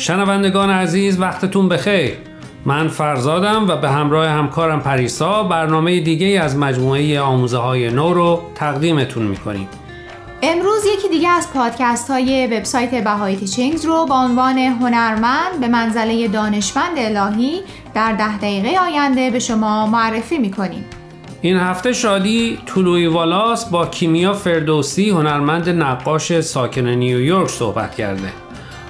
شنوندگان عزیز وقتتون بخیر. من فرزادم و به همراه همکارم پریسا برنامه دیگه از مجموعه آموزه های نو رو تقدیمتون می‌کنیم. امروز یکی دیگه از پادکست های وبسایت بهای تیچینگز رو با عنوان هنرمند به منزله دانشمند الهی در ده دقیقه آینده به شما معرفی می‌کنیم. این هفته شادی طلوعی والاس با کیمیا فردوسی هنرمند نقاش ساکن نیویورک صحبت کرده.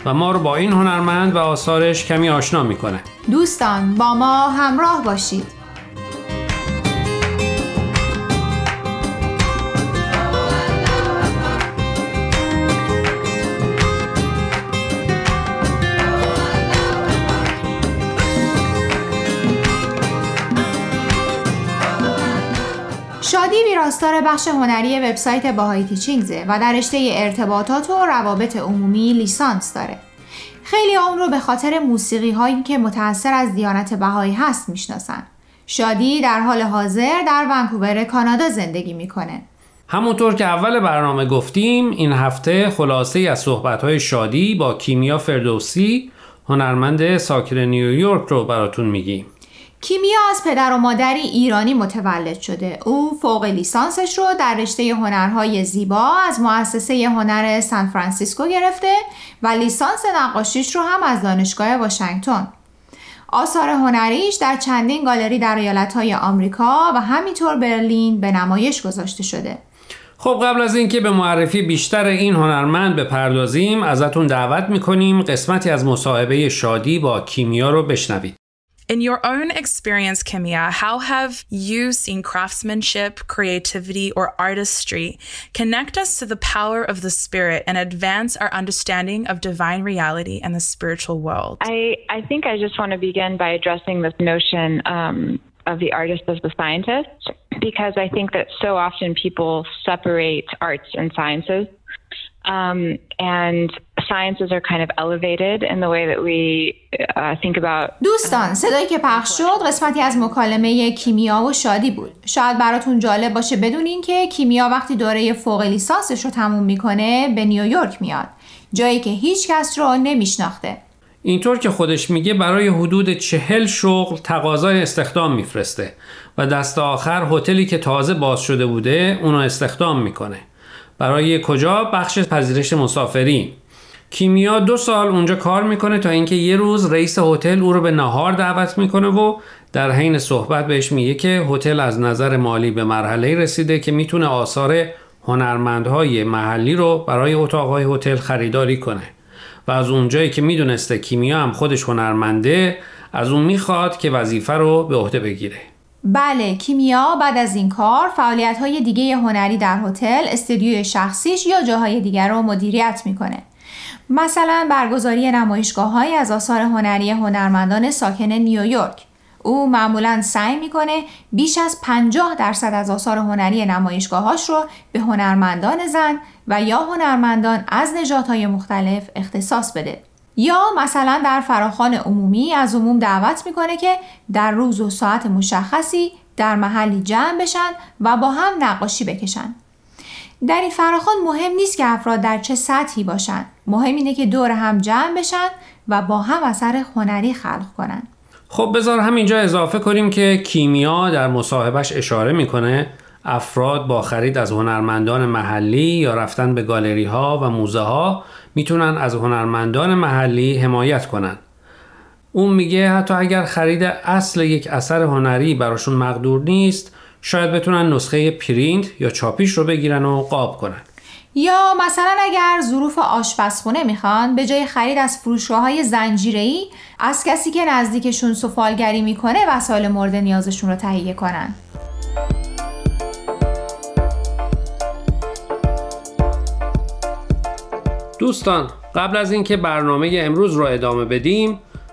و ما رو با این هنرمند و آثارش کمی آشنا می‌کنه. دوستان با ما همراه باشید. ویراستار بخش هنری وبسایت باهای تیچینگزه و در رشته ارتباطات و روابط عمومی لیسانس داره. خیلی اون رو به خاطر موسیقی هایی که متأثر از دیانت بهایی هست می‌شناسن. شادی در حال حاضر در ونکوور کانادا زندگی می‌کنه. همونطور که اول برنامه گفتیم این هفته خلاصه از صحبت شادی با کیمیا فردوسی هنرمند ساکن نیویورک رو براتون میگیم. کیمیا از پدر و مادری ایرانی متولد شده. او فوق لیسانسش رو در رشته هنرهای زیبا از مؤسسه هنر سان فرانسیسکو گرفته و لیسانس نقاشیش رو هم از دانشگاه واشنگتن. آثار هنریش در چندین گالری در ایالتهای آمریکا و همینطور برلین به نمایش گذاشته شده. خب قبل از اینکه به معرفی بیشتر این هنرمند بپردازیم ازتون دعوت می‌کنیم قسمتی از مصاحبه شادی با کیمیا رو بشنوید. In your own experience, Kimia, how have you seen craftsmanship, creativity, or artistry connect us to the power of the spirit and advance our understanding of divine reality and the spiritual world? I, I think I just want to begin by addressing this notion um, of the artist as the scientist, because I think that so often people separate arts and sciences. Um, and sciences are kind of elevated in the way that we uh, think about دوستان صدایی که پخش شد قسمتی از مکالمه کیمیا و شادی بود. شاید براتون جالب باشه بدونین که کیمیا وقتی دوره فوق لیسانسش رو تموم می‌کنه به نیویورک میاد. جایی که هیچ کس رو نمیشناخته. اینطور که خودش میگه برای حدود چهل شغل تقاضای استخدام میفرسته و دست آخر هتلی که تازه باز شده بوده اونو استخدام می‌کنه. برای کجا؟ بخش پذیرش مسافری کیمیا دو سال اونجا کار می‌کنه تا اینکه یه روز رئیس هتل او رو به نهار دعوت می‌کنه و در حین صحبت بهش میگه که هتل از نظر مالی به مرحله رسیده که می‌تونه آثار هنرمندهای محلی رو برای اتاقهای هتل خریداری کنه. و از اونجایی که می‌دونسته کیمیا هم خودش هنرمنده از اون می‌خواد که وظیفه رو به عهده بگیره. بله کیمیا بعد از این کار فعالیت های دیگه هنری در هتل استودیوی شخصیش یا جاهای دیگر رو مدیریت می‌کنه. مثلا برگزاری نمایشگاه های از آثار هنری هنرمندان ساکن نیویورک. او معمولا سعی می‌کنه بیش از 50 درصد از آثار هنری نمایشگاهاش رو به هنرمندان زن و یا هنرمندان از های مختلف اختصاص بده. یا مثلا در فراخان عمومی از عموم دعوت می‌کنه که در روز و ساعت مشخصی در محلی جمع بشن و با هم نقاشی بکشن. در این فراخان مهم نیست که افراد در چه سطحی باشن مهم اینه که دور هم جمع بشن و با هم اثر هنری خلق کنن خب بذار همینجا اضافه کنیم که کیمیا در مصاحبهش اشاره می‌کنه افراد با خرید از هنرمندان محلی یا رفتن به گالری ها و موزه ها می‌تونن از هنرمندان محلی حمایت کنن. اون میگه حتی اگر خرید اصل یک اثر هنری براشون مقدور نیست شاید بتونن نسخه پرینت یا چاپیش رو بگیرن و قاب کنن. یا مثلا اگر ظروف آشپزخونه می‌خوان به جای خرید از فروشگاه های از کسی که نزدیکشون سفالگری می‌کنه وسایل مورد نیازشون رو تهیه کنن. دوستان قبل از اینکه برنامه امروز رو ادامه بدیم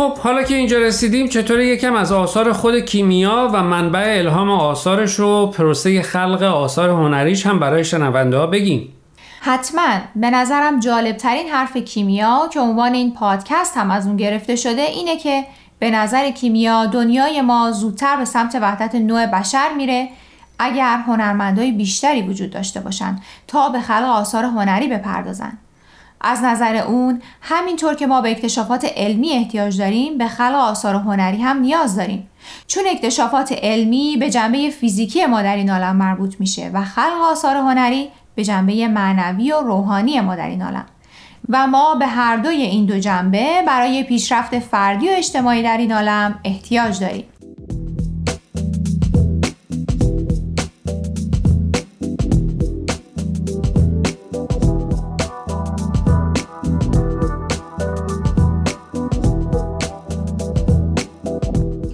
خب حالا که اینجا رسیدیم چطور یکم از آثار خود کیمیا و منبع الهام آثارش و پروسه خلق آثار هنریش هم برای شنونده ها بگیم حتما به نظرم جالب ترین حرف کیمیا که عنوان این پادکست هم از اون گرفته شده اینه که به نظر کیمیا دنیای ما زودتر به سمت وحدت نوع بشر میره اگر هنرمندای بیشتری وجود داشته باشند تا به خلق آثار هنری بپردازند. از نظر اون همینطور که ما به اکتشافات علمی احتیاج داریم به خلق آثار هنری هم نیاز داریم. چون اکتشافات علمی به جنبه فیزیکی ما در این عالم مربوط میشه و خلق آثار هنری به جنبه معنوی و روحانی ما در این عالم. و ما به هر دوی این دو جنبه برای پیشرفت فردی و اجتماعی در این عالم احتیاج داریم.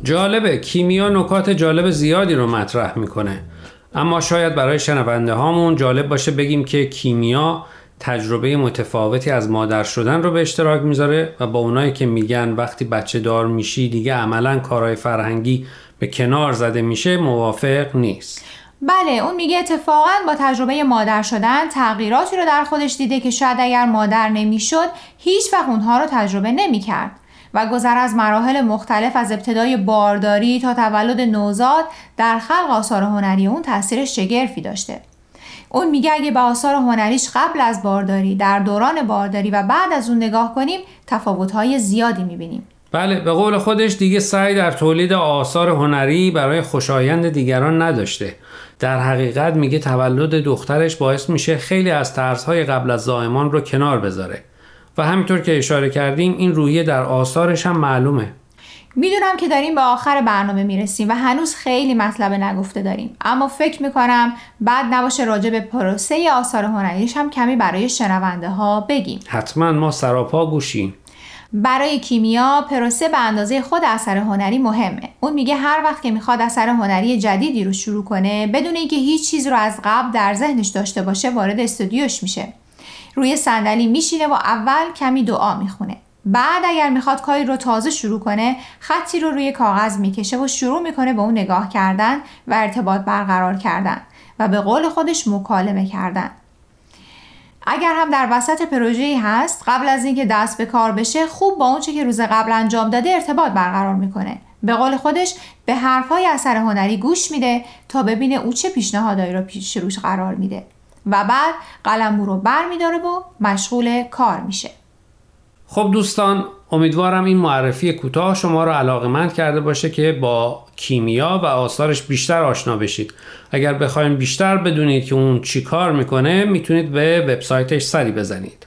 جالبه. کیمیا نکات جالب زیادی رو مطرح می‌کنه. اما شاید برای شنونده هامون جالب باشه بگیم که کیمیا تجربه متفاوتی از مادر شدن رو به اشتراک می‌ذاره و با اونایی که میگن وقتی بچه دار میشی دیگه عملا کارهای فرهنگی به کنار زده میشه موافق نیست. بله اون میگه اتفاقا با تجربه مادر شدن تغییراتی رو در خودش دیده که شاید اگر مادر نمی‌شد هیچ وقت اونها رو تجربه نمی‌کرد. و گذر از مراحل مختلف از ابتدای بارداری تا تولد نوزاد در خلق آثار هنری اون تاثیر شگرفی داشته. اون میگه اگه به آثار هنریش قبل از بارداری در دوران بارداری و بعد از اون نگاه کنیم تفاوت‌های زیادی می‌بینیم. بله به قول خودش دیگه سعی در تولید آثار هنری برای خوشایند دیگران نداشته. در حقیقت میگه تولد دخترش باعث میشه خیلی از ترسهای قبل از زایمان رو کنار بذاره. و همینطور که اشاره کردیم این رویه در آثارش هم معلومه. می‌دونم که داریم به آخر برنامه می‌رسیم و هنوز خیلی مطلب نگفته داریم. اما فکر می‌کنم بعد نباشه راجع به پروسه آثار هنریش هم کمی برای شنونده ها بگیم. حتما ما سراپا گوشیم. برای کیمیا پروسه به اندازه خود اثر هنری مهمه. اون میگه هر وقت که می‌خواد اثر هنری جدیدی رو شروع کنه بدون اینکه هیچ چیز رو از قبل در ذهنش داشته باشه وارد استودیوش میشه. روی صندلی میشینه و اول کمی دعا می‌خونه. بعد اگر می‌خواد کاری رو تازه شروع کنه خطی رو روی کاغذ می‌کشه و شروع می‌کنه به اون نگاه کردن و ارتباط برقرار کردن و به قول خودش مکالمه کردن. اگر هم در وسط پروژه‌ای هست قبل از اینکه دست به کار بشه خوب با اونچه که روز قبل انجام داده ارتباط برقرار می‌کنه. به قول خودش به حرفهای اثر هنری گوش میده تا ببینه او چه پیشنهادهایی رو پیش روش قرار میده. و بعد قلمو رو بر میداره و مشغول کار میشه. خب دوستان امیدوارم این معرفی کوتاه شما رو علاقمند کرده باشه که با کیمیا و آثارش بیشتر آشنا بشید. اگر بخواید بیشتر بدونید که اون چی کار می‌کنه می‌تونید به وبسایتش سری بزنید.